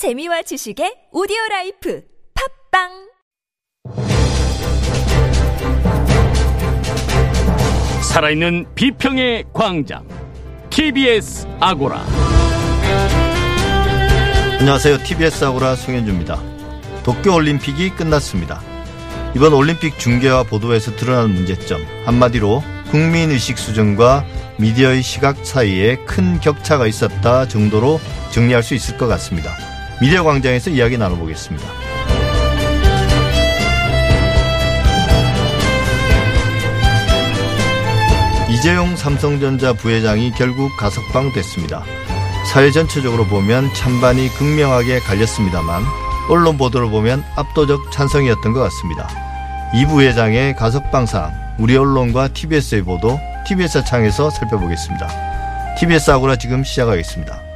재미와 지식의 오디오 라이프 팟빵 살아있는 비평의 광장 TBS 아고라 안녕하세요. TBS 아고라 송현주입니다. 도쿄올림픽이 끝났습니다. 이번 올림픽 중계와 보도에서 드러난 문제점 한마디로 국민의식 수준과 미디어의 시각 사이에 큰 격차가 있었다 정도로 정리할 수 있을 것 같습니다. 미디어 광장에서 이야기 나눠보겠습니다. 이재용 삼성전자 부회장이 결국 가석방 됐습니다. 사회 전체적으로 보면 찬반이 극명하게 갈렸습니다만 언론 보도를 보면 압도적 찬성이었던 것 같습니다. 이 부회장의 가석방 사항 우리 언론과 TBS의 보도 TBS 창에서 살펴보겠습니다. TBS 아고라 지금 시작하겠습니다.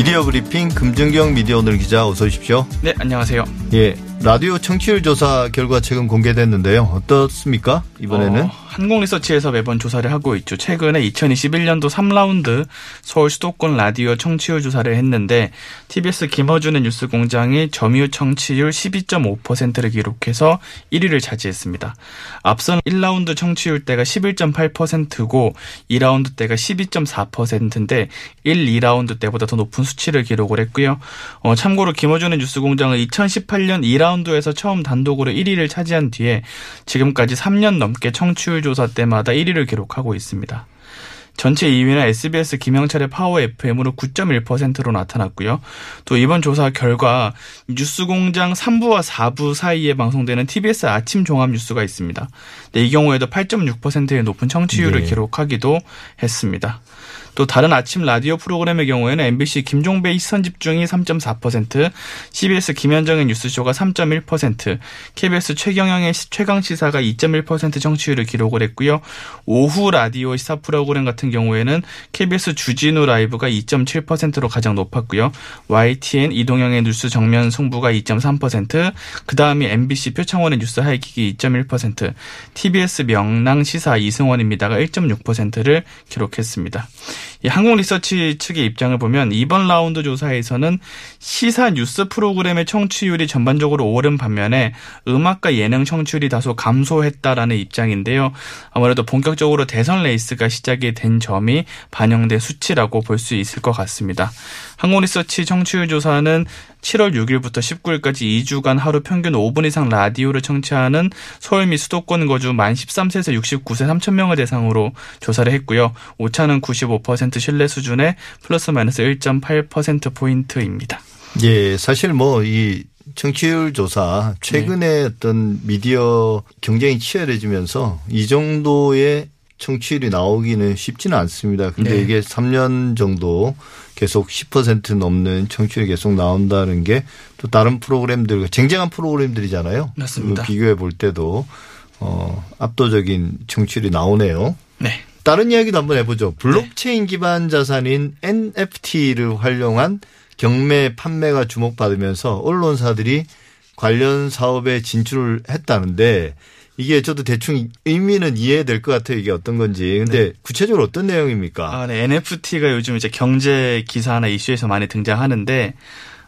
미디어 브리핑 금정경 미디어 오늘 기자 어서 오십시오. 네, 안녕하세요. 예, 라디오 청취율 조사 결과 최근 공개됐는데요. 어떻습니까? 이번에는 어, 한국리서치에서 매번 조사를 하고 있죠. 최근에 2021년도 3라운드 서울 수도권 라디오 청취율 조사를 했는데 TBS 김어준의 뉴스공장이 점유율 청취율 12.5%를 기록해서 1위를 차지했습니다. 앞선 1라운드 청취율 때가 11.8%고 2라운드 때가 12.4%인데 1, 2라운드 때보다 더 높은 수치를 기록을 했고요. 어, 참고로 김어준의 뉴스공장은 2018년 2라운드에서 처음 단독으로 1위를 차지한 뒤에 지금까지 3년 넘게 청취율 조사 때마다 1위를 기록하고 있습니다. 전체 2위는 SBS 김영철의 파워 FM으로 9.1%로 나타났고요. 또 이번 조사 결과 뉴스공장 3부와 4부 사이에 방송되는 TBS 아침 종합 뉴스가 있습니다. 네, 이 경우에도 8.6%의 높은 청취율을 네. 기록하기도 했습니다. 또 다른 아침 라디오 프로그램의 경우에는 MBC 김종배의 시선 집중이 3.4%, CBS 김현정의 뉴스쇼가 3.1%, KBS 최경영의 시- 최강 시사가 2.1% 청취율을 기록을 했고요. 오후 라디오 시사 프로그램 같은 경우에는 KBS 주진우 라이브가 2.7%로 가장 높았고요. YTN 이동영의 뉴스 정면 승부가 2.3%, 그 다음이 MBC 표창원의 뉴스 하이킥이 2.1%, TBS 명랑 시사 이승원입니다가 1.6%를 기록했습니다. 이 한국리서치 측의 입장을 보면 이번 라운드 조사에서는 시사 뉴스 프로그램의 청취율이 전반적으로 오른 반면에 음악과 예능 청취율이 다소 감소했다라는 입장인데요. 아무래도 본격적으로 대선 레이스가 시작이 된 점이 반영된 수치라고 볼 수 있을 것 같습니다. 한국리서치 청취율 조사는 7월 6일부터 19일까지 2주간 하루 평균 5분 이상 라디오를 청취하는 서울 및 수도권 거주 만 13세에서 69세 3천 명을 대상으로 조사를 했고요. 오차는 95% 신뢰 수준의 플러스 마이너스 1.8% 포인트입니다. 예, 사실 뭐 이 청취율 조사 최근에 어떤 미디어 경쟁이 치열해지면서 이 정도의 청취율이 나오기는 쉽지는 않습니다. 근데 네. 이게 3년 정도 계속 10% 넘는 청취율이 계속 나온다는 게 또 다른 프로그램들과 쟁쟁한 프로그램들이잖아요. 맞습니다. 비교해 볼 때도 어 압도적인 청취율이 나오네요. 네. 다른 이야기도 한번 해보죠. 블록체인 기반 자산인 NFT를 활용한 경매 판매가 주목받으면서 언론사들이 관련 사업에 진출을 했다는데 이게 저도 대충 의미는 이해될 것 같아요. 이게 어떤 건지. 근데 구체적으로 어떤 내용입니까? 아, 네. NFT가 요즘 이제 경제 기사나 이슈에서 많이 등장하는데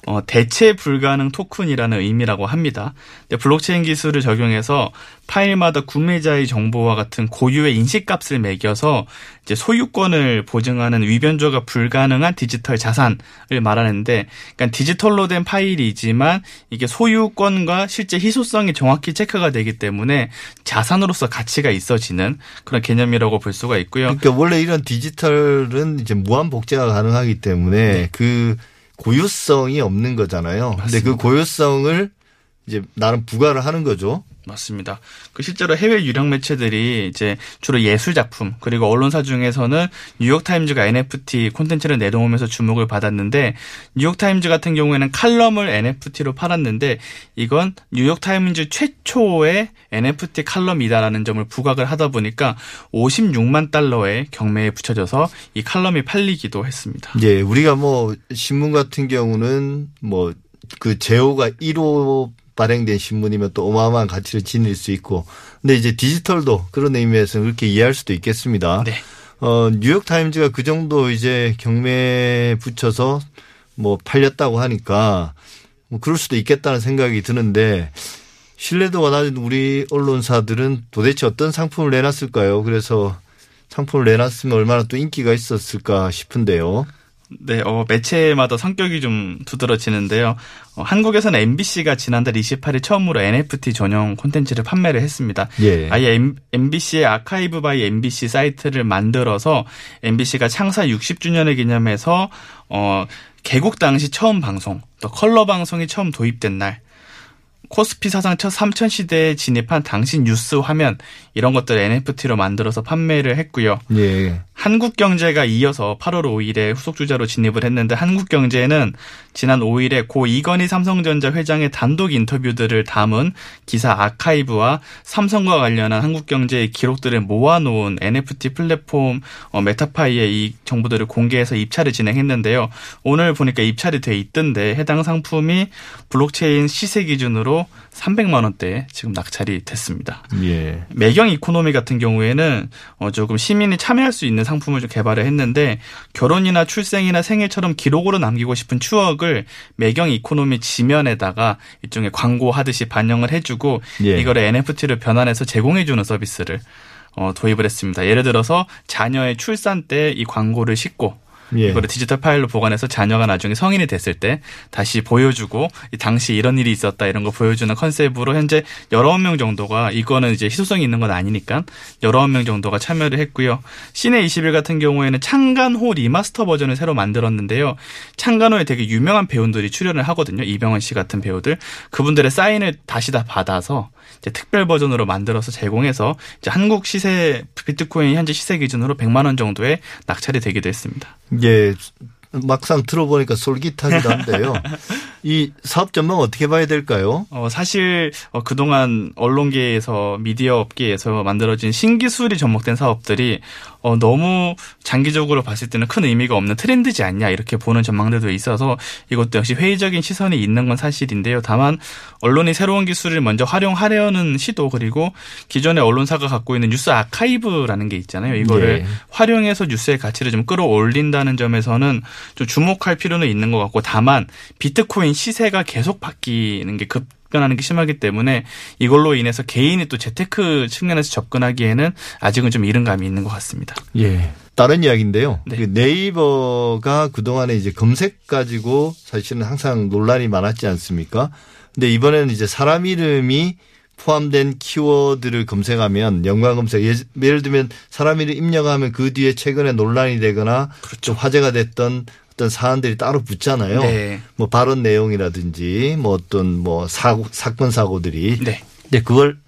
어, 대체 불가능 토큰이라는 의미라고 합니다. 블록체인 기술을 적용해서 파일마다 구매자의 정보와 같은 고유의 인식값을 매겨서 이제 소유권을 보증하는 위변조가 불가능한 디지털 자산을 말하는데, 그러니까 디지털로 된 파일이지만 이게 소유권과 실제 희소성이 정확히 체크가 되기 때문에 자산으로서 가치가 있어지는 그런 개념이라고 볼 수가 있고요. 그러니까 원래 이런 디지털은 이제 무한 복제가 가능하기 때문에 그 고유성이 없는 거잖아요. 근데 그 고유성을 이제 나름 부과를 하는 거죠. 맞습니다. 그 실제로 해외 유령 매체들이 이제 주로 예술 작품 그리고 언론사 중에서는 뉴욕 타임즈가 NFT 콘텐츠를 내놓으면서 주목을 받았는데 뉴욕 타임즈 같은 경우에는 칼럼을 NFT로 팔았는데 이건 뉴욕 타임즈 최초의 NFT 칼럼이다라는 점을 부각을 하다 보니까 56만 달러의 경매에 붙여져서 이 칼럼이 팔리기도 했습니다. 예, 우리가 뭐 신문 같은 경우는 뭐 그 제호가 1호 발행된 신문이면 또 어마어마한 가치를 지닐 수 있고 근데 이제 디지털도 그런 의미에서 그렇게 이해할 수도 있겠습니다. 네. 어, 뉴욕 타임즈가 그 정도 이제 경매에 붙여서 뭐 팔렸다고 하니까 뭐 그럴 수도 있겠다는 생각이 드는데 신뢰도가 낮은 우리 언론사들은 도대체 어떤 상품을 내놨을까요? 그래서 상품을 내놨으면 얼마나 또 인기가 있었을까 싶은데요. 네, 어, 매체마다 성격이 좀 두드러지는데요. 어, 한국에서는 MBC가 지난달 28일 처음으로 NFT 전용 콘텐츠를 판매를 했습니다. 예. 아예 MBC의 아카이브 바이 MBC 사이트를 만들어서 MBC가 창사 60주년을 기념해서 어, 개국 당시 처음 방송, 또 컬러 방송이 처음 도입된 날, 코스피 사상 첫 3천 시대에 진입한 당시 뉴스 화면 이런 것들 NFT로 만들어서 판매를 했고요. 예. 한국경제가 이어서 8월 5일에 후속 주자로 진입을 했는데 한국경제는 지난 5일에 고 이건희 삼성전자 회장의 단독 인터뷰들을 담은 기사 아카이브와 삼성과 관련한 한국경제의 기록들을 모아놓은 NFT 플랫폼 어, 메타파이에 이 정보들을 공개해서 입찰을 진행했는데요. 오늘 보니까 입찰이 돼 있던데 해당 상품이 블록체인 시세 기준으로 300만 원대 지금 낙찰이 됐습니다. 예. 매경 이코노미 같은 경우에는 어 조금 시민이 참여할 수 있는 상품을 좀 개발을 했는데 결혼이나 출생이나 생일처럼 기록으로 남기고 싶은 추억을 매경 이코노미 지면에다가 일종의 광고하듯이 반영을 해주고 예. 이거를 NFT를 변환해서 제공해주는 서비스를 어, 도입을 했습니다. 예를 들어서 자녀의 출산 때 이 광고를 싣고 예. 이거를 디지털 파일로 보관해서 자녀가 나중에 성인이 됐을 때 다시 보여주고 이 당시 이런 일이 있었다 이런 거 보여주는 컨셉으로 현재 여러 명 정도가 이거는 이제 희소성이 있는 건 아니니까 여러 명 정도가 참여를 했고요. 씨네21 같은 경우에는 창간호 remaster 버전을 새로 만들었는데요. 창간호에 되게 유명한 배우들이 출연을 하거든요. 이병헌 씨 같은 배우들 그분들의 사인을 다시 다 받아서 이제 특별 버전으로 만들어서 제공해서 이제 한국 시세 비트코인 현재 시세 기준으로 100만 원 정도에 낙찰이 되기도 했습니다. 예. 막상 들어보니까 솔깃하기도 한데요. 이 사업 전망 어떻게 봐야 될까요? 어, 사실, 어, 그동안 언론계에서, 미디어 업계에서 만들어진 신기술이 접목된 사업들이, 어, 너무 장기적으로 봤을 때는 큰 의미가 없는 트렌드지 않냐, 이렇게 보는 전망들도 있어서 이것도 역시 회의적인 시선이 있는 건 사실인데요. 다만, 언론이 새로운 기술을 먼저 활용하려는 시도, 그리고 기존의 언론사가 갖고 있는 뉴스 아카이브라는 게 있잖아요. 이거를 예. 활용해서 뉴스의 가치를 좀 끌어올린다는 점에서는 좀 주목할 필요는 있는 것 같고 다만 비트코인 시세가 계속 바뀌는 게 급 변하는 게 심하기 때문에 이걸로 인해서 개인이 또 재테크 측면에서 접근하기에는 아직은 좀 이른 감이 있는 것 같습니다. 예. 다른 이야기인데요. 네. 그 네이버가 그동안에 이제 검색 가지고 사실은 항상 논란이 많았지 않습니까? 근데 이번에는 이제 사람 이름이 포함된 키워드를 검색하면 연관 검색 예- 예를 들면 사람 이름 입력하면 그 뒤에 최근에 논란이 되거나 좀 화제가 됐던 어떤 사안들이 따로 붙잖아요. 네. 뭐 발언 내용이라든지 뭐 어떤 뭐 사고 사건 사고들이 네. 근데 그걸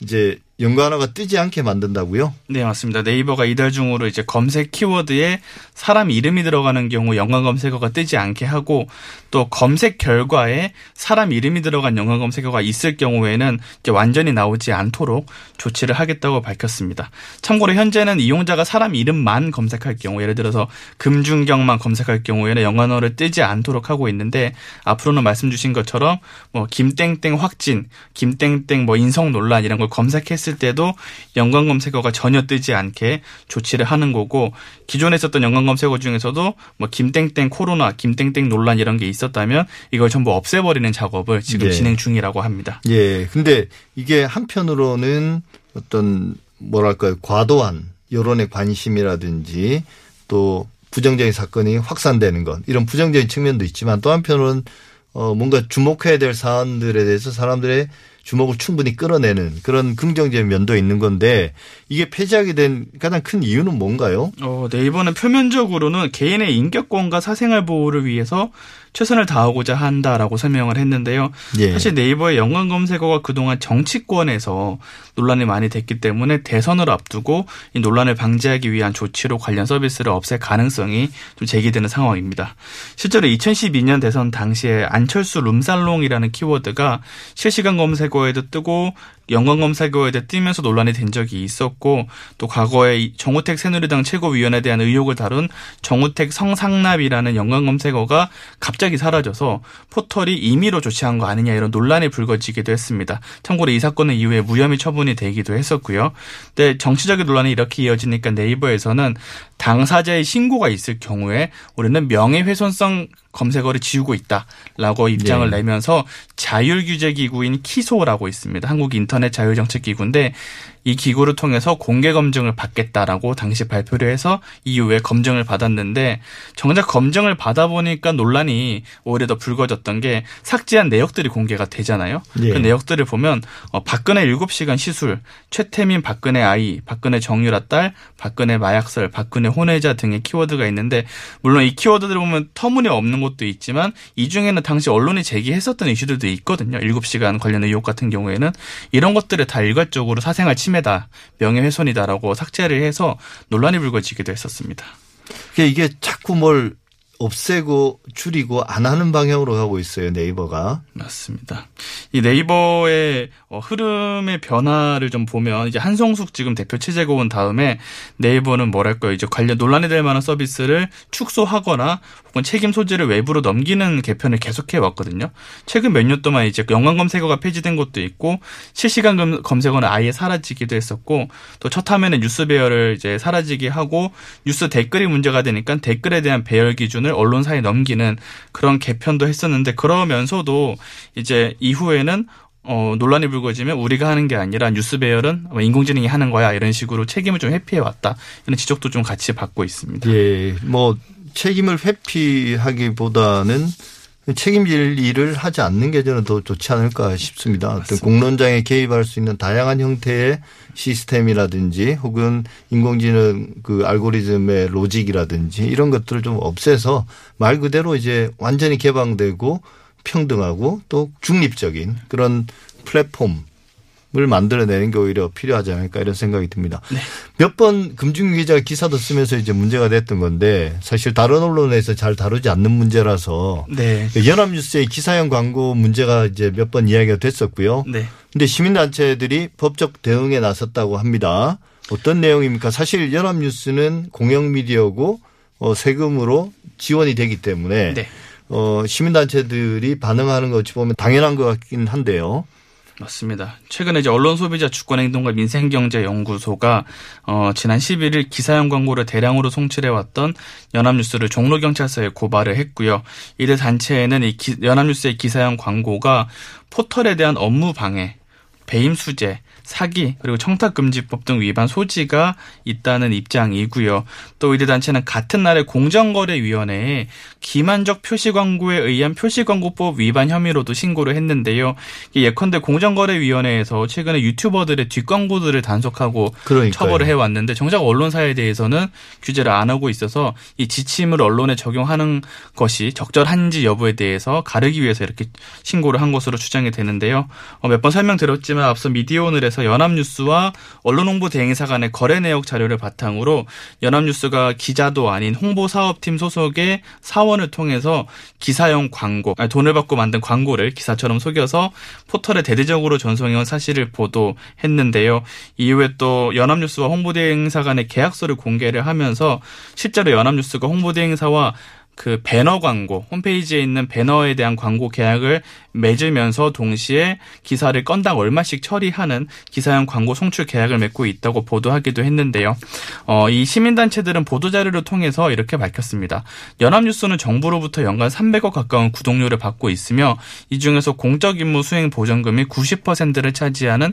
이제 연관어가 뜨지 않게 만든다고요? 네, 맞습니다. 네이버가 이달 중으로 이제 검색 키워드에 사람 이름이 들어가는 경우 연관 검색어가 뜨지 않게 하고 또 검색 결과에 사람 이름이 들어간 연관 검색어가 있을 경우에는 이제 완전히 나오지 않도록 조치를 하겠다고 밝혔습니다. 참고로 현재는 이용자가 사람 이름만 검색할 경우 예를 들어서 금준경만 검색할 경우에는 연관어를 뜨지 않도록 하고 있는데 앞으로는 말씀 주신 것처럼 뭐 김땡땡 확진, 김땡땡 뭐 인성 논란 이런 걸 검색했을 때도 연관 검색어가 전혀 뜨지 않게 조치를 하는 거고 기존에 있었던 연관 검색어 중에서도 뭐 김땡땡 코로나, 김땡땡 논란 이런 게 있었다면 이걸 전부 없애버리는 작업을 지금 예. 진행 중이라고 합니다. 예. 근데 이게 한편으로는 어떤 뭐랄까요. 과도한 여론의 관심이라든지 또 부정적인 사건이 확산되는 것 이런 부정적인 측면도 있지만 또 한편으로는 어 뭔가 주목해야 될 사안들에 대해서 사람들의 주목을 충분히 끌어내는 그런 긍정적인 면도 있는 건데 이게 폐지하게 된 가장 큰 이유는 뭔가요? 어, 네이버는 표면적으로는 개인의 인격권과 사생활 보호를 위해서 최선을 다하고자 한다라고 설명을 했는데요. 예. 사실 네이버의 연관 검색어가 그동안 정치권에서 논란이 많이 됐기 때문에 대선을 앞두고 이 논란을 방지하기 위한 조치로 관련 서비스를 없앨 가능성이 좀 제기되는 상황입니다. 실제로 2012년 대선 당시에 안철수 룸살롱이라는 키워드가 실시간 검색어에도 뜨고 대해 뜨면서 논란이 된 적이 있었고 또 과거에 정우택 새누리당 최고위원에 대한 의혹을 다룬 정우택 성상납이라는 연관검색어가 갑자기 사라져서 포털이 임의로 조치한 거 아니냐 이런 논란이 불거지기도 했습니다. 참고로 이 사건은 이후에 무혐의 처분이 되기도 했었고요. 근데 정치적인 논란이 이렇게 이어지니까 네이버에서는 당사자의 신고가 있을 경우에 우리는 명예훼손성 검색어를 지우고 있다라고 입장을 네. 내면서 자율 규제 기구인 키소라고 있습니다. 한국 인터넷 자율 정책 기구인데 이 기구를 통해서 공개 검증을 받겠다라고 당시 발표를 해서 이후에 검증을 받았는데 정작 검증을 받아보니까 논란이 오히려 더 불거졌던 게 삭제한 내역들이 공개가 되잖아요. 예. 그 내역들을 보면 어, 박근혜 7시간 시술, 최태민 박근혜 아이, 박근혜 정유라 딸, 박근혜 마약설, 박근혜 혼외자 등의 키워드가 있는데 물론 이 키워드들을 보면 터무니없는 것도 있지만 이 중에는 당시 언론이 제기했었던 이슈들도 있거든요. 7시간 관련 의혹 같은 경우에는 이런 것들을 다 일괄적으로 사생활 침해 다, 명예훼손이다라고 삭제를 해서 논란이 불거지기도 했었습니다. 이게 자꾸 뭘 없애고 줄이고 안 하는 방향으로 가고 있어요 네이버가. 맞습니다. 이 네이버의 어, 흐름의 변화를 좀 보면 이제 한성숙 지금 대표 체제가 온 다음에 네이버는 뭐랄까요 이제 관련 논란이 될 만한 서비스를 축소하거나 혹은 책임 소재를 외부로 넘기는 개편을 계속해 왔거든요. 최근 몇 년 동안 이제 연관 검색어가 폐지된 것도 있고 실시간 검- 검색어는 아예 사라지기도 했었고 또 첫 화면에 뉴스 배열을 이제 사라지게 하고 뉴스 댓글이 문제가 되니까 댓글에 대한 배열 기준을 언론사에 넘기는 그런 개편도 했었는데 그러면서도 이제 이후에는 어, 논란이 불거지면 우리가 하는 게 아니라 뉴스 배열은 아마 인공지능이 하는 거야 이런 식으로 책임을 좀 회피해 왔다 이런 지적도 좀 같이 받고 있습니다. 예, 뭐 책임을 회피하기보다는 책임질 일을 하지 않는 게 저는 더 좋지 않을까 싶습니다. 맞습니다. 공론장에 개입할 수 있는 다양한 형태의 시스템이라든지 혹은 인공지능 그 알고리즘의 로직이라든지 이런 것들을 좀 없애서 말 그대로 이제 완전히 개방되고 평등하고 또 중립적인 그런 플랫폼 을 만들어내는 게 오히려 필요하지 않을까 이런 생각이 듭니다. 몇번 금융 기자가 기사도 쓰면서 이제 문제가 됐던 건데 사실 다른 언론에서 잘 다루지 않는 문제라서 네. 연합뉴스의 기사형 광고 문제가 이제 몇 번 이야기가 됐었고요. 네. 근데 시민단체들이 법적 대응에 나섰다고 합니다. 어떤 내용입니까? 사실 연합뉴스는 공영미디어고 어, 세금으로 지원이 되기 때문에 네. 어, 시민단체들이 반응하는 것 어찌 보면 당연한 것 같긴 한데요. 맞습니다. 최근에 이제 언론 소비자 주권 행동과 민생 경제 연구소가 어, 지난 11일 기사형 광고를 대량으로 송출해 왔던 연합뉴스를 종로 경찰서에 고발을 했고요. 이들 단체에는 이 기- 연합뉴스의 기사형 광고가 포털에 대한 업무 방해, 배임 수재, 사기 그리고 청탁금지법 등 위반 소지가 있다는 입장이고요. 또 이들 단체는 같은 날에 공정거래위원회에 기만적 표시광고에 의한 표시광고법 위반 혐의로도 신고를 했는데요. 이 예컨대 공정거래위원회에서 최근에 유튜버들의 뒷광고들을 단속하고 그러니까요. 처벌을 해왔는데 정작 언론사에 대해서는 규제를 안 하고 있어서 이 지침을 언론에 적용하는 것이 적절한지 여부에 대해서 가르기 위해서 이렇게 신고를 한 것으로 추정이 되는데요. 어, 몇번 설명드렸지만 앞서 미디어 오늘에서 연합뉴스와 언론홍보대행사 간의 거래 내역 자료를 바탕으로 연합뉴스가 기자도 아닌 홍보사업팀 소속의 사원을 통해서 기사용 광고, 아니, 돈을 받고 만든 광고를 기사처럼 속여서 포털에 대대적으로 전송해온 사실을 보도했는데요. 이후에 또 연합뉴스와 홍보대행사 간의 계약서를 공개를 하면서 실제로 연합뉴스가 홍보대행사와 그 배너 광고 홈페이지에 있는 배너에 대한 광고 계약을 맺으면서 동시에 기사를 건당 얼마씩 처리하는 기사형 광고 송출 계약을 맺고 있다고 보도하기도 했는데요. 어, 이 시민단체들은 보도자료를 통해서 이렇게 밝혔습니다. 연합뉴스는 정부로부터 연간 300억 가까운 구독료를 받고 있으며 이 중에서 공적 임무 수행 보전금이 90%를 차지하는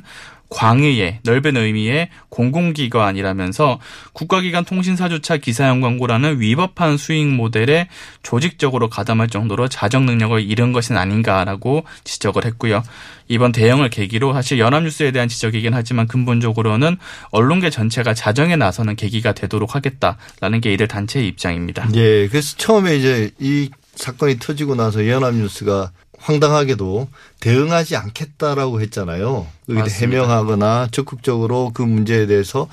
광의의 넓은 의미의 공공기관이라면서 국가기관 통신사조차 기사형 광고라는 위법한 수익 모델에 조직적으로 가담할 정도로 자정 능력을 잃은 것은 아닌가라고 지적을 했고요. 이번 대응을 계기로 사실 연합뉴스에 대한 지적이긴 하지만 근본적으로는 언론계 전체가 자정에 나서는 계기가 되도록 하겠다라는 게 이들 단체의 입장입니다. 예, 그래서 처음에 이제 이 사건이 터지고 나서 연합뉴스가 황당하게도 대응하지 않겠다라고 했잖아요. 여기 맞습니다. 해명하거나 적극적으로 그 문제에 대해서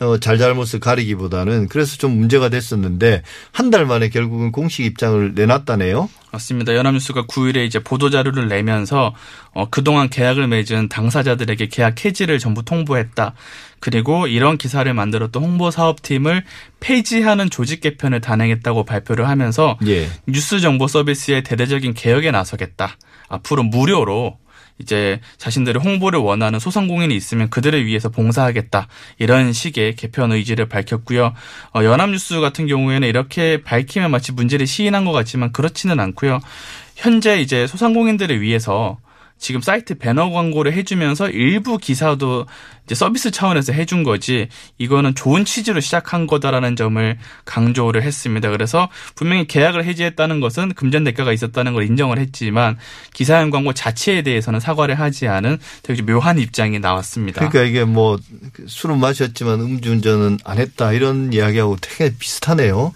어, 잘잘못을 가리기보다는 그래서 좀 문제가 됐었는데 한 달 만에 결국은 공식 입장을 내놨다네요. 맞습니다. 연합뉴스가 9일에 이제 보도자료를 내면서 어, 그동안 계약을 맺은 당사자들에게 계약 해지를 전부 통보했다. 그리고 이런 기사를 만들었던 홍보 사업팀을 폐지하는 조직 개편을 단행했다고 발표를 하면서 예. 뉴스 정보 서비스의 대대적인 개혁에 나서겠다. 앞으로 무료로 이제 자신들의 홍보를 원하는 소상공인이 있으면 그들을 위해서 봉사하겠다 이런 식의 개편 의지를 밝혔고요. 어, 연합뉴스 같은 경우에는 이렇게 밝히면 마치 문제를 시인한 것 같지만 그렇지는 않고요. 현재 이제 소상공인들을 위해서 지금 사이트 배너 광고를 해주면서 일부 기사도 이제 서비스 차원에서 해준 거지 이거는 좋은 취지로 시작한 거다라는 점을 강조를 했습니다. 그래서 분명히 계약을 해지했다는 것은 금전 대가가 있었다는 걸 인정을 했지만 기사형 광고 자체에 대해서는 사과를 하지 않은 되게 묘한 입장이 나왔습니다. 그러니까 이게 뭐 술은 마셨지만 음주운전은 안 했다 이런 이야기하고 되게 비슷하네요.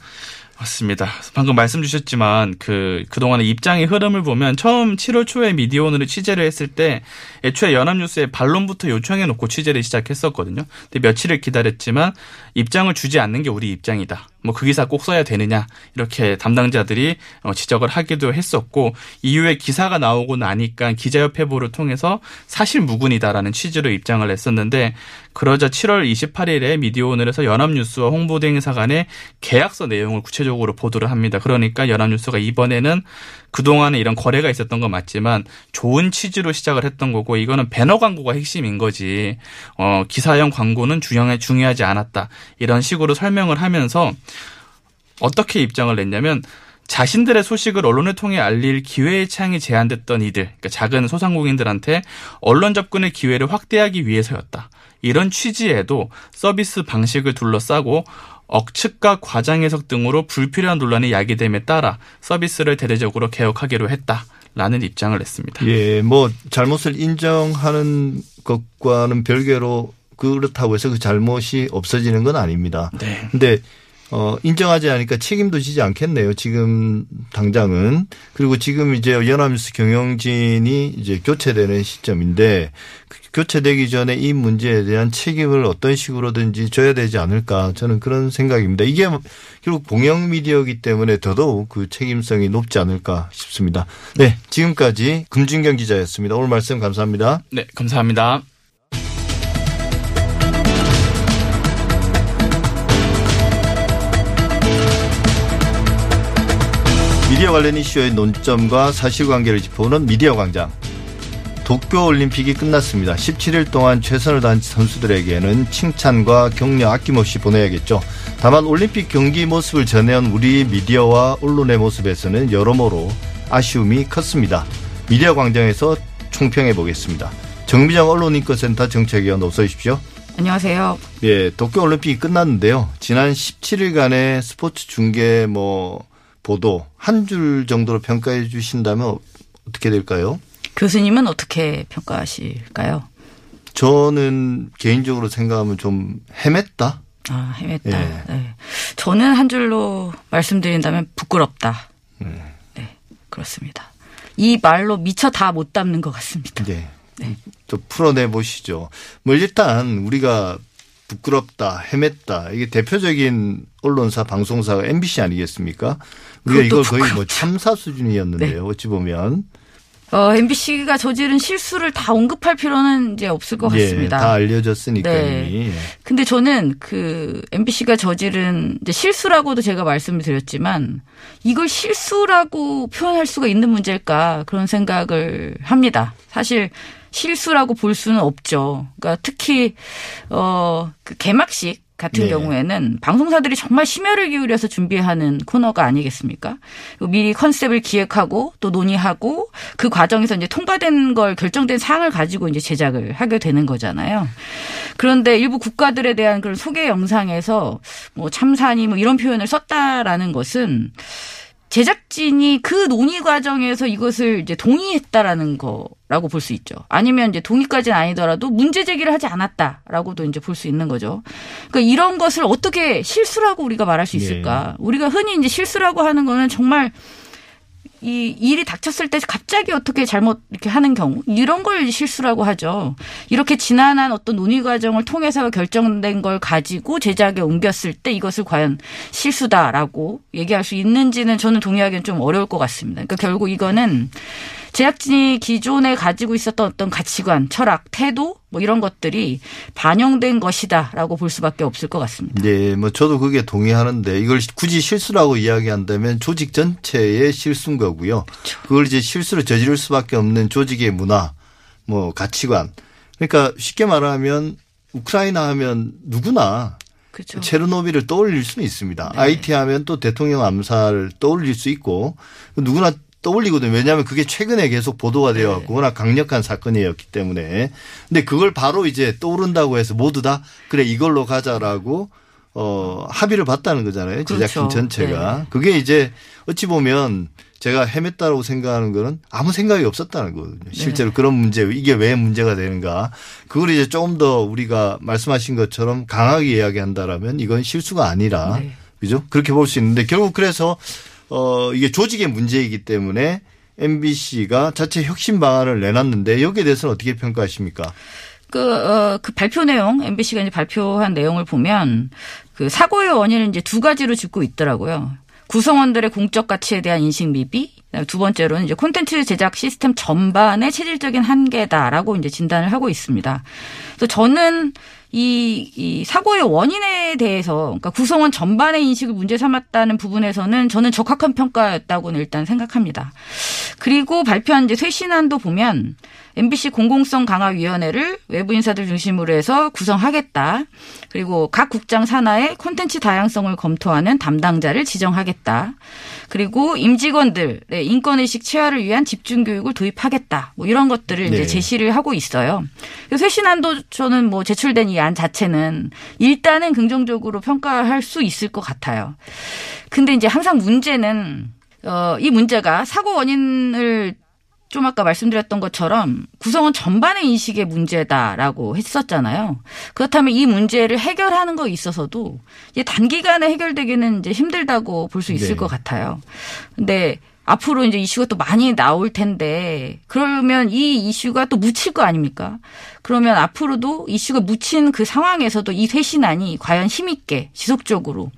맞습니다. 방금 말씀 주셨지만 그 그동안의 입장의 흐름을 보면 처음 7월 초에 미디어오늘을 취재를 했을 때 애초에 연합뉴스에 반론부터 요청해 놓고 취재를 시작했었거든요. 근데 며칠을 기다렸지만 입장을 주지 않는 게 우리 입장이다. 뭐 그 기사 꼭 써야 되느냐 이렇게 담당자들이 어, 지적을 하기도 했었고 이후에 기사가 나오고 나니까 기자협회보를 통해서 사실 무근이다라는 취지로 입장을 냈었는데 그러자 7월 28일에 미디어오늘에서 연합뉴스와 홍보대행사 간의 계약서 내용을 구체적으로 보도를 합니다. 그러니까 연합뉴스가 이번에는 그동안에 이런 거래가 있었던 건 맞지만 좋은 취지로 시작을 했던 거고 이거는 배너 광고가 핵심인 거지 어, 기사형 광고는 중요해 중요하지 않았다 이런 식으로 설명을 하면서 어떻게 입장을 냈냐면 자신들의 소식을 언론을 통해 알릴 기회의 창이 제한됐던 이들, 그러니까 작은 소상공인들한테 언론 접근의 기회를 확대하기 위해서였다. 이런 취지에도 서비스 방식을 둘러싸고 억측과 과장 해석 등으로 불필요한 논란이 야기됨에 따라 서비스를 대대적으로 개혁하기로 했다 라는 입장을 냈습니다. 예, 뭐 잘못을 인정하는 것과는 별개로 그렇다고 해서 그 잘못이 없어지는 건 아닙니다. 네. 근데 어, 인정하지 않으니까 책임도 지지 않겠네요. 지금 당장은. 그리고 지금 이제 연합뉴스 경영진이 이제 교체되는 시점인데 그 교체되기 전에 이 문제에 대한 책임을 어떤 식으로든지 져야 되지 않을까 저는 그런 생각입니다. 이게 결국 공영 미디어이기 때문에 더더욱 그 책임성이 높지 않을까 싶습니다. 네. 지금까지 금준경 기자였습니다. 오늘 말씀 감사합니다. 네, 감사합니다. 미디어 관련 이슈의 논점과 사실관계를 짚어보는 미디어 광장. 도쿄올림픽이 끝났습니다. 17일 동안 최선을 다한 선수들에게는 칭찬과 격려 아낌없이 보내야겠죠. 다만 올림픽 경기 모습을 전해온 우리 미디어와 언론의 모습에서는 여러모로 아쉬움이 컸습니다. 미디어 광장에서 총평해 보겠습니다. 정미정 언론인권센터 정책위원 어서 오십시오. 안녕하세요. 예, 도쿄올림픽이 끝났는데요. 지난 17일간의 스포츠 중계 뭐 보도 한 줄 정도로 평가해 주신다면 어떻게 될까요? 교수님은 어떻게 평가하실까요? 저는 개인적으로 생각하면 좀 헤맸다. 아, 헤맸다. 예. 네. 저는 한 줄로 말씀드린다면 부끄럽다. 네, 그렇습니다. 이 말로 미처 다 못 담는 것 같습니다. 네. 또 풀어내 보시죠. 뭐 일단 우리가 부끄럽다, 헤맸다. 이게 대표적인 언론사, 방송사가 MBC 아니겠습니까? 우리가 이걸 거의 뭐. 참사 수준이었는데요. 어찌 보면. 어, MBC가 저지른 실수를 다 언급할 필요는 이제 없을 것 예, 같습니다. 다 알려졌으니까 네. 이미. 예. 근데 저는 그 MBC가 저지른 이제 실수라고도 제가 말씀을 드렸지만 이걸 실수라고 표현할 수가 있는 문제일까 그런 생각을 합니다. 사실 실수라고 볼 수는 없죠. 그러니까 특히 어그 개막식 같은 네. 경우에는 방송사들이 정말 심혈을 기울여서 준비하는 코너가 아니겠습니까? 미리 컨셉을 기획하고 또 논의하고 그 과정에서 이제 통과된 걸 결정된 사항을 가지고 이제 제작을 하게 되는 거잖아요. 그런데 일부 국가들에 대한 그런 소개 영상에서 뭐 참사니 뭐 이런 표현을 썼다라는 것은 제작진이 그 논의 과정에서 이것을 이제 동의했다라는 거라고 볼 수 있죠. 아니면 이제 동의까지는 아니더라도 문제 제기를 하지 않았다라고도 이제 볼 수 있는 거죠. 그러니까 이런 것을 어떻게 실수라고 우리가 말할 수 있을까? 우리가 흔히 이제 실수라고 하는 거는 정말 이 일이 닥쳤을 때 갑자기 어떻게 잘못 이렇게 하는 경우 이런 걸 실수라고 하죠. 이렇게 지난한 어떤 논의 과정을 통해서 결정된 걸 가지고 제작에 옮겼을 때 이것을 과연 실수다라고 얘기할 수 있는지는 저는 동의하기는 좀 어려울 것 같습니다. 그러니까 결국 이거는 제작진이 기존에 가지고 있었던 어떤 가치관, 철학, 태도 뭐 이런 것들이 반영된 것이다라고 볼 수밖에 없을 것 같습니다. 네, 뭐 저도 그게 동의하는데 이걸 굳이 실수라고 이야기한다면 조직 전체의 실수인 거고요. 그걸 이제 실수를 저지를 수밖에 없는 조직의 문화, 뭐 가치관. 그러니까 쉽게 말하면 우크라이나 하면 누구나 그렇죠. 체르노빌을 떠올릴 수는 있습니다. 네. IT 하면 또 대통령 암살을 떠올릴 수 있고 누구나 떠올리거든요. 왜냐하면 그게 최근에 계속 보도가 되어 네. 갖고 워낙 강력한 사건이었기 때문에. 근데 그걸 바로 이제 떠오른다고 해서 모두 다 그래 이걸로 가자라고 어 합의를 봤다는 거잖아요. 제작진 그렇죠. 전체가. 네. 그게 이제 어찌 보면 제가 헤맸다고 생각하는 거는 아무 생각이 없었다는 거거든요. 네. 실제로 그런 문제, 이게 왜 문제가 되는가. 그걸 이제 조금 더 우리가 말씀하신 것처럼 강하게 이야기한다라면 이건 실수가 아니라 네. 그죠? 그렇게 볼 수 있는데 결국 그래서 어 이게 조직의 문제이기 때문에 MBC가 자체 혁신 방안을 내놨는데 여기에 대해서는 어떻게 평가하십니까? 그, 어, 그 발표 내용, MBC가 이제 발표한 내용을 보면 그 사고의 원인을 이제 두 가지로 짚고 있더라고요. 구성원들의 공적 가치에 대한 인식 미비, 두 번째로는 이제 콘텐츠 제작 시스템 전반의 체질적인 한계다라고 이제 진단을 하고 있습니다. 그래서 저는 이, 이 사고의 원인에 대해서, 그러니까 구성원 전반의 인식을 문제 삼았다는 부분에서는 저는 적합한 평가였다고는 일단 생각합니다. 그리고 발표한 이제 쇄신안도 보면 MBC 공공성 강화 위원회를 외부 인사들 중심으로 해서 구성하겠다. 그리고 각 국장 산하의 콘텐츠 다양성을 검토하는 담당자를 지정하겠다. 그리고 임직원들의 인권의식 체화를 위한 집중 교육을 도입하겠다. 뭐 이런 것들을 네. 이제 제시를 하고 있어요. 그래서 쇄신안도 저는 뭐 제출된 이 안 자체는 일단은 긍정적으로 평가할 수 있을 것 같아요. 근데 이제 항상 문제는 어, 이 문제가 사고 원인을 좀 아까 말씀드렸던 것처럼 구성원 전반의 인식의 문제다라고 했었잖아요. 그렇다면 이 문제를 해결하는 거에 있어서도 이제 단기간에 해결되기는 이제 힘들다고 볼 수 있을 네. 것 같아요. 근데 앞으로 이제 이슈가 또 많이 나올 텐데 그러면 이 이슈가 또 묻힐 거 아닙니까? 그러면 앞으로도 이슈가 묻힌 그 상황에서도 이 쇄신안이 과연 힘있게 지속적으로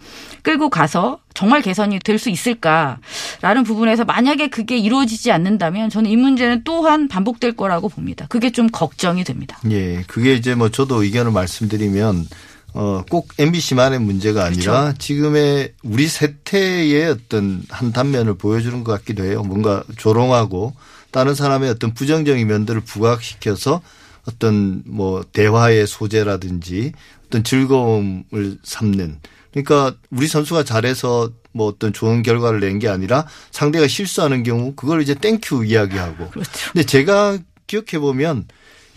끌고 가서 정말 개선이 될 수 있을까 라는 부분에서 만약에 그게 이루어지지 않는다면 저는 이 문제는 또한 반복될 거라고 봅니다. 그게 좀 걱정이 됩니다. 예, 그게 이제 뭐 저도 의견을 말씀드리면 어, 꼭 MBC만의 문제가 아니라 그렇죠. 지금의 우리 세태의 어떤 한 단면을 보여주는 것 같기도 해요. 뭔가 조롱하고 다른 사람의 어떤 부정적인 면들을 부각시켜서 어떤 뭐 대화의 소재라든지 어떤 즐거움을 삼는 그러니까 우리 선수가 잘해서 뭐 어떤 좋은 결과를 낸 게 아니라 상대가 실수하는 경우 그걸 이제 thank you 이야기하고 그렇죠. 근데 제가 기억해 보면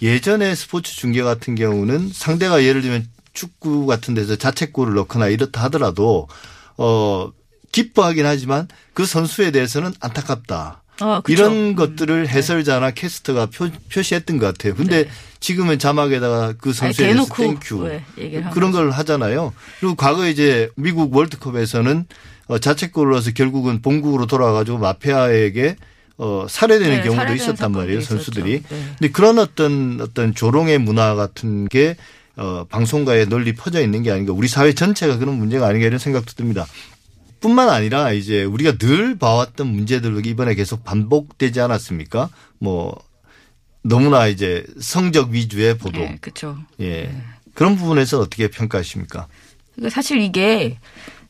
예전에 스포츠 중계 같은 경우는 상대가 예를 들면 축구 같은 데서 자책골을 넣거나 이렇다 하더라도 어 기뻐하긴 하지만 그 선수에 대해서는 안타깝다. 어, 그렇죠. 이런 것들을 해설자나 캐스터가 표, 표시했던 것 같아요. 근데 지금은 자막에다가 그 선수에 대해서 thank you 네, 그런 걸 하잖아요. 그리고 과거에 이제 미국 월드컵에서는 어, 자책골을 넣어서 결국은 본국으로 돌아가지고 마피아에게 어, 살해되는 네, 경우도 살해되는 있었단 말이에요. 선수들이. 네. 근데 그런 어떤 어떤 조롱의 문화 같은 게 어, 방송가에 널리 퍼져 있는 게 아닌가. 우리 사회 전체가 그런 문제가 아닌가 이런 생각도 듭니다. 뿐만 아니라 이제 우리가 늘 봐왔던 문제들도 이번에 계속 반복되지 않았습니까? 뭐 너무나 이제 성적 위주의 보도. 네, 그렇죠. 예. 그런 부분에서 어떻게 평가하십니까? 그러니까 사실 이게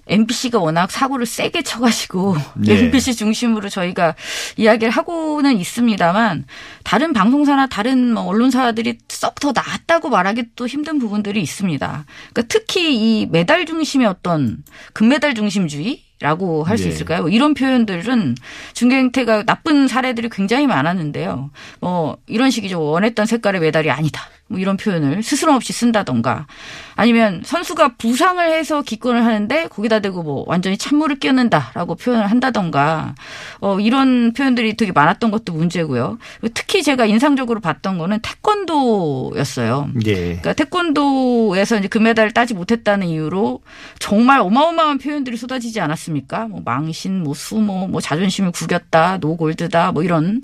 MBC가 워낙 사고를 세게 쳐가지고 네. MBC 중심으로 저희가 이야기를 하고는 있습니다만 다른 방송사나 다른 뭐 언론사들이 썩 더 나았다고 말하기 또 힘든 부분들이 있습니다. 그러니까 특히 이 메달 중심의 어떤 금메달 중심주의 라고 할수 네. 있을까요? 이런 표현들은 중계 행태가 나쁜 사례들이 굉장히 많았는데요. 뭐 이런 식이죠. 원했던 색깔의 메달이 아니다. 뭐 이런 표현을 스스럼 없이 쓴다던가 아니면 선수가 부상을 해서 기권을 하는데 거기다 대고 뭐 완전히 찬물을 끼얹는다라고 표현을 한다던가 어 이런 표현들이 되게 많았던 것도 문제고요. 특히 제가 인상적으로 봤던 거는 태권도였어요. 예. 그러니까 태권도에서 이제 금메달을 따지 못했다는 이유로 정말 어마어마한 표현들이 쏟아지지 않았습니까? 뭐 망신, 뭐 수모, 뭐 자존심을 구겼다, 노골드다, 뭐 이런.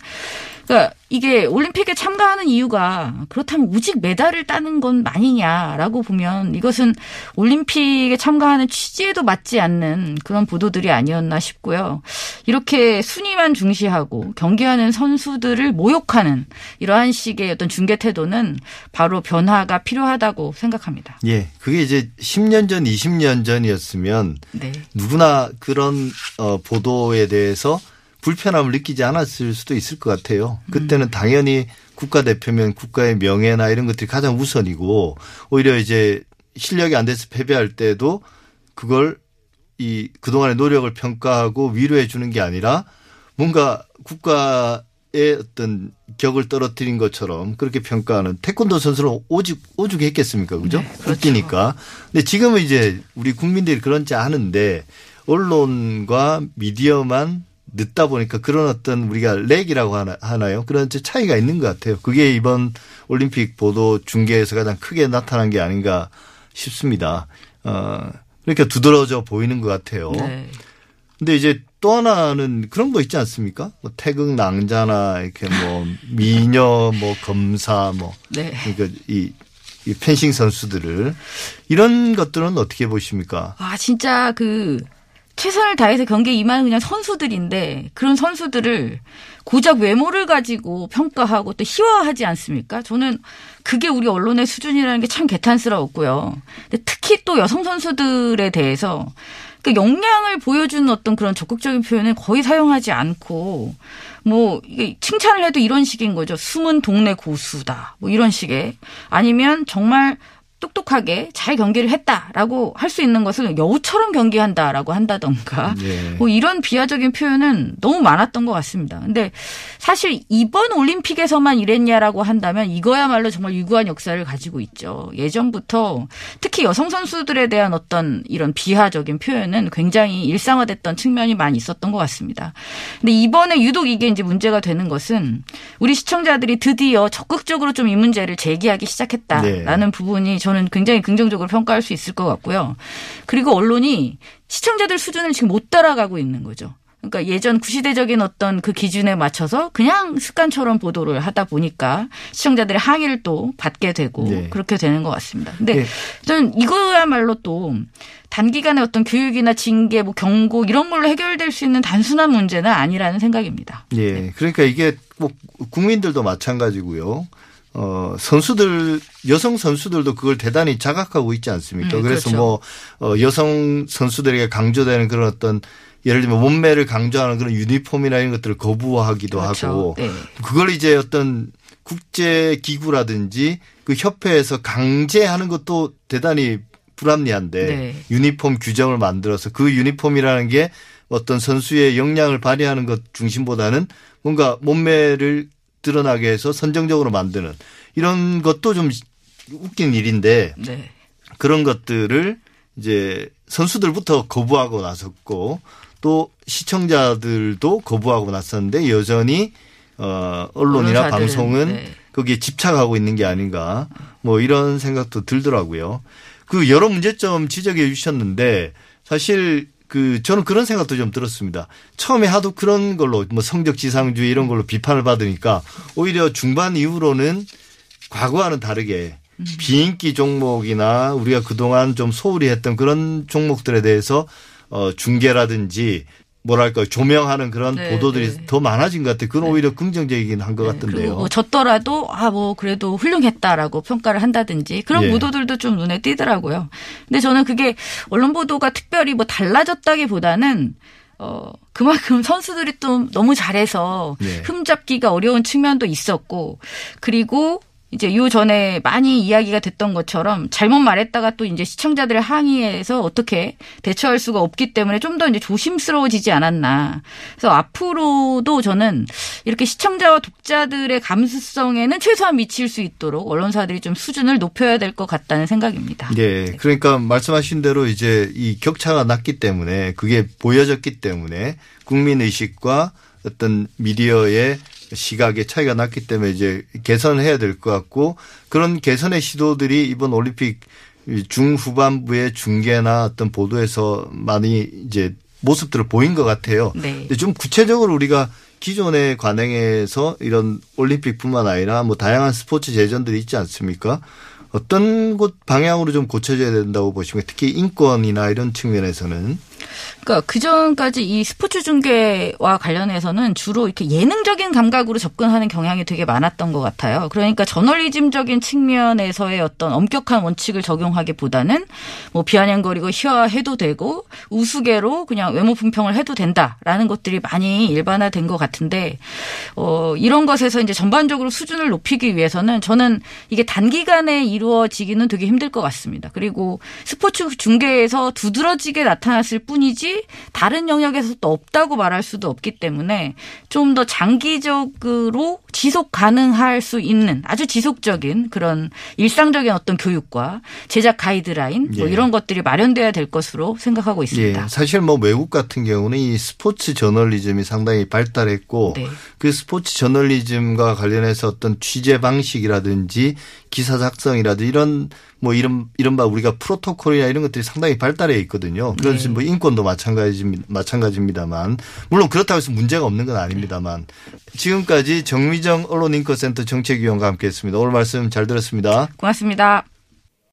그러니까 이게 올림픽에 참가하는 이유가 그렇다면 오직 메달을 따는 건 아니냐라고 보면 이것은 올림픽에 참가하는 취지에도 맞지 않는 그런 보도들이 아니었나 싶고요. 이렇게 순위만 중시하고 경기하는 선수들을 모욕하는 이러한 식의 어떤 중계 태도는 바로 변화가 필요하다고 생각합니다. 예. 그게 이제 10년 전, 20년 전이었으면 네. 누구나 그런 어, 보도에 대해서 불편함을 느끼지 않았을 수도 있을 것 같아요. 그때는 당연히 국가대표면 국가의 명예나 이런 것들이 가장 우선이고 오히려 이제 실력이 안 돼서 패배할 때도 그걸 이 그동안의 노력을 평가하고 위로해 주는 게 아니라 뭔가 국가의 어떤 격을 떨어뜨린 것처럼 그렇게 평가하는 태권도 선수는 오죽 오죽했겠습니까, 그죠? 웃기니까. 근데 지금은 이제 우리 국민들이 그런지 아는데 언론과 미디어만 늦다 보니까 그런 어떤 우리가 렉이라고 하나, 하나요? 그런 차이가 있는 것 같아요. 그게 이번 올림픽 보도 중계에서 가장 크게 나타난 게 아닌가 싶습니다. 어, 그러니까 두드러져 보이는 것 같아요. 네. 근데 이제 또 하나는 그런 거 있지 않습니까? 뭐 태극 낭자나 이렇게 뭐 미녀 뭐 검사 뭐 네. 그러니까 이, 이 펜싱 선수들을 이런 것들은 어떻게 보십니까? 아, 진짜 그 최선을 다해서 경기에 임하는 그냥 선수들인데 그런 선수들을 고작 외모를 가지고 평가하고 또 희화하지 않습니까? 저는 그게 우리 언론의 수준이라는 게 참 개탄스러웠고요. 근데 특히 또 여성 선수들에 대해서 그 역량을 보여주는 어떤 그런 적극적인 표현을 거의 사용하지 않고 뭐 이게 칭찬을 해도 이런 식인 거죠. 숨은 동네 고수다. 뭐 이런 식의 아니면 정말 똑똑하게 잘 경기를 했다라고 할 수 있는 것을 여우처럼 경기한다라고 한다던가 예. 뭐 이런 비하적인 표현은 너무 많았던 것 같습니다. 근데 사실 이번 올림픽에서만 이랬냐라고 한다면 이거야말로 정말 유구한 역사를 가지고 있죠. 예전부터 특히 여성 선수들에 대한 어떤 이런 비하적인 표현은 굉장히 일상화됐던 측면이 많이 있었던 것 같습니다. 근데 이번에 유독 이게 이제 문제가 되는 것은 우리 시청자들이 드디어 적극적으로 좀 이 문제를 제기하기 시작했다라는 네. 부분이 저는 굉장히 긍정적으로 평가할 수 있을 것 같고요. 그리고 언론이 시청자들 수준을 지금 못 따라가고 있는 거죠. 그러니까 예전 구시대적인 어떤 그 기준에 맞춰서 그냥 습관처럼 보도를 하다 보니까 시청자들의 항의를 또 받게 되고 네. 그렇게 되는 것 같습니다. 근데 네. 저는 이거야말로 또 단기간에 어떤 교육이나 징계, 뭐 경고 이런 걸로 해결될 수 있는 단순한 문제는 아니라는 생각입니다. 예. 그러니까 이게 뭐 국민들도 마찬가지고요. 어, 선수들, 여성 선수들도 그걸 대단히 자각하고 있지 않습니까? 음, 그래서 그렇죠. 뭐, 어, 여성 선수들에게 강조되는 그런 어떤 예를 들면 몸매를 강조하는 그런 유니폼이나 이런 것들을 거부하기도 그렇죠. 하고 네. 그걸 이제 어떤 국제 기구라든지 그 협회에서 강제하는 것도 대단히 불합리한데 네. 유니폼 규정을 만들어서 그 유니폼이라는 게 어떤 선수의 역량을 발휘하는 것 중심보다는 뭔가 몸매를 드러나게 해서 선정적으로 만드는 이런 것도 좀 웃긴 일인데 네. 그런 것들을 이제 선수들부터 거부하고 나섰고 또 시청자들도 거부하고 나섰는데 여전히 어 언론이나 방송은 네. 거기에 집착하고 있는 게 아닌가 뭐 이런 생각도 들더라고요. 그 여러 문제점 지적해 주셨는데 사실 그 저는 그런 생각도 좀 들었습니다. 처음에 하도 그런 걸로 뭐 성적 지상주의 이런 걸로 비판을 받으니까 오히려 중반 이후로는 과거와는 다르게 비인기 종목이나 우리가 그동안 좀 소홀히 했던 그런 종목들에 대해서 어 중계라든지 뭐랄까 조명하는 그런 네, 보도들이 네. 더 많아진 것 같아요. 그건 오히려 긍정적이긴 한것 네, 같은데요. 뭐 졌더라도 아 뭐 그래도 훌륭했다라고 평가를 한다든지 그런 예. 보도들도 좀 눈에 띄더라고요. 근데 저는 그게 언론 보도가 특별히 뭐 달라졌다기보다는 어 그만큼 선수들이 또 너무 잘해서 네. 흠잡기가 어려운 측면도 있었고 그리고 이제 요 전에 많이 이야기가 됐던 것처럼 잘못 말했다가 또 이제 시청자들의 항의에서 어떻게 대처할 수가 없기 때문에 좀 더 이제 조심스러워지지 않았나. 그래서 앞으로도 저는 이렇게 시청자와 독자들의 감수성에는 최소한 미칠 수 있도록 언론사들이 좀 수준을 높여야 될 것 같다는 생각입니다. 예. 그러니까 말씀하신 대로 이제 이 격차가 났기 때문에 그게 보여졌기 때문에 국민 의식과 어떤 미디어의 시각의 차이가 났기 때문에 이제 개선을 해야 될 것 같고 그런 개선의 시도들이 이번 올림픽 중후반부의 중계나 어떤 보도에서 많이 이제 모습들을 보인 것 같아요. 네. 근데 좀 구체적으로 우리가 기존의 관행에서 이런 올림픽뿐만 아니라 뭐 다양한 스포츠 제전들이 있지 않습니까? 어떤 곳 방향으로 좀 고쳐져야 된다고 보시면 특히 인권이나 이런 측면에서는 그러니까 그 전까지 이 스포츠 중계와 관련해서는 주로 이렇게 예능적인 감각으로 접근하는 경향이 되게 많았던 것 같아요. 그러니까 저널리즘적인 측면에서의 어떤 엄격한 원칙을 적용하기보다는 뭐 비아냥거리고 희화해도 되고 우스개로 그냥 외모 품평을 해도 된다라는 것들이 많이 일반화된 것 같은데 어 이런 것에서 이제 전반적으로 수준을 높이기 위해서는 저는 이게 단기간에 이루어지기는 되게 힘들 것 같습니다. 그리고 스포츠 중계에서 두드러지게 나타났을 뿐 이지 다른 영역에서 또 없다고 말할 수도 없기 때문에 좀 더 장기적으로 지속 가능할 수 있는 아주 지속적인 그런 일상적인 어떤 교육과 제작 가이드라인 뭐 예. 이런 것들이 마련돼야 될 것으로 생각하고 있습니다. 예, 사실 뭐 외국 같은 경우는 이 스포츠 저널리즘이 상당히 발달했고 네. 그 스포츠 저널리즘과 관련해서 어떤 취재 방식이라든지 기사 작성이라든지 이런 뭐 이런 이른바 우리가 프로토콜이나 이런 것들이 상당히 발달해 있거든요. 그래서 네. 뭐 인권도 마찬가지 마찬가지입니다만 물론 그렇다고 해서 문제가 없는 건 아닙니다만 지금까지 정미정 언론인권센터 정책위원과 함께했습니다. 오늘 말씀 잘 들었습니다. 고맙습니다.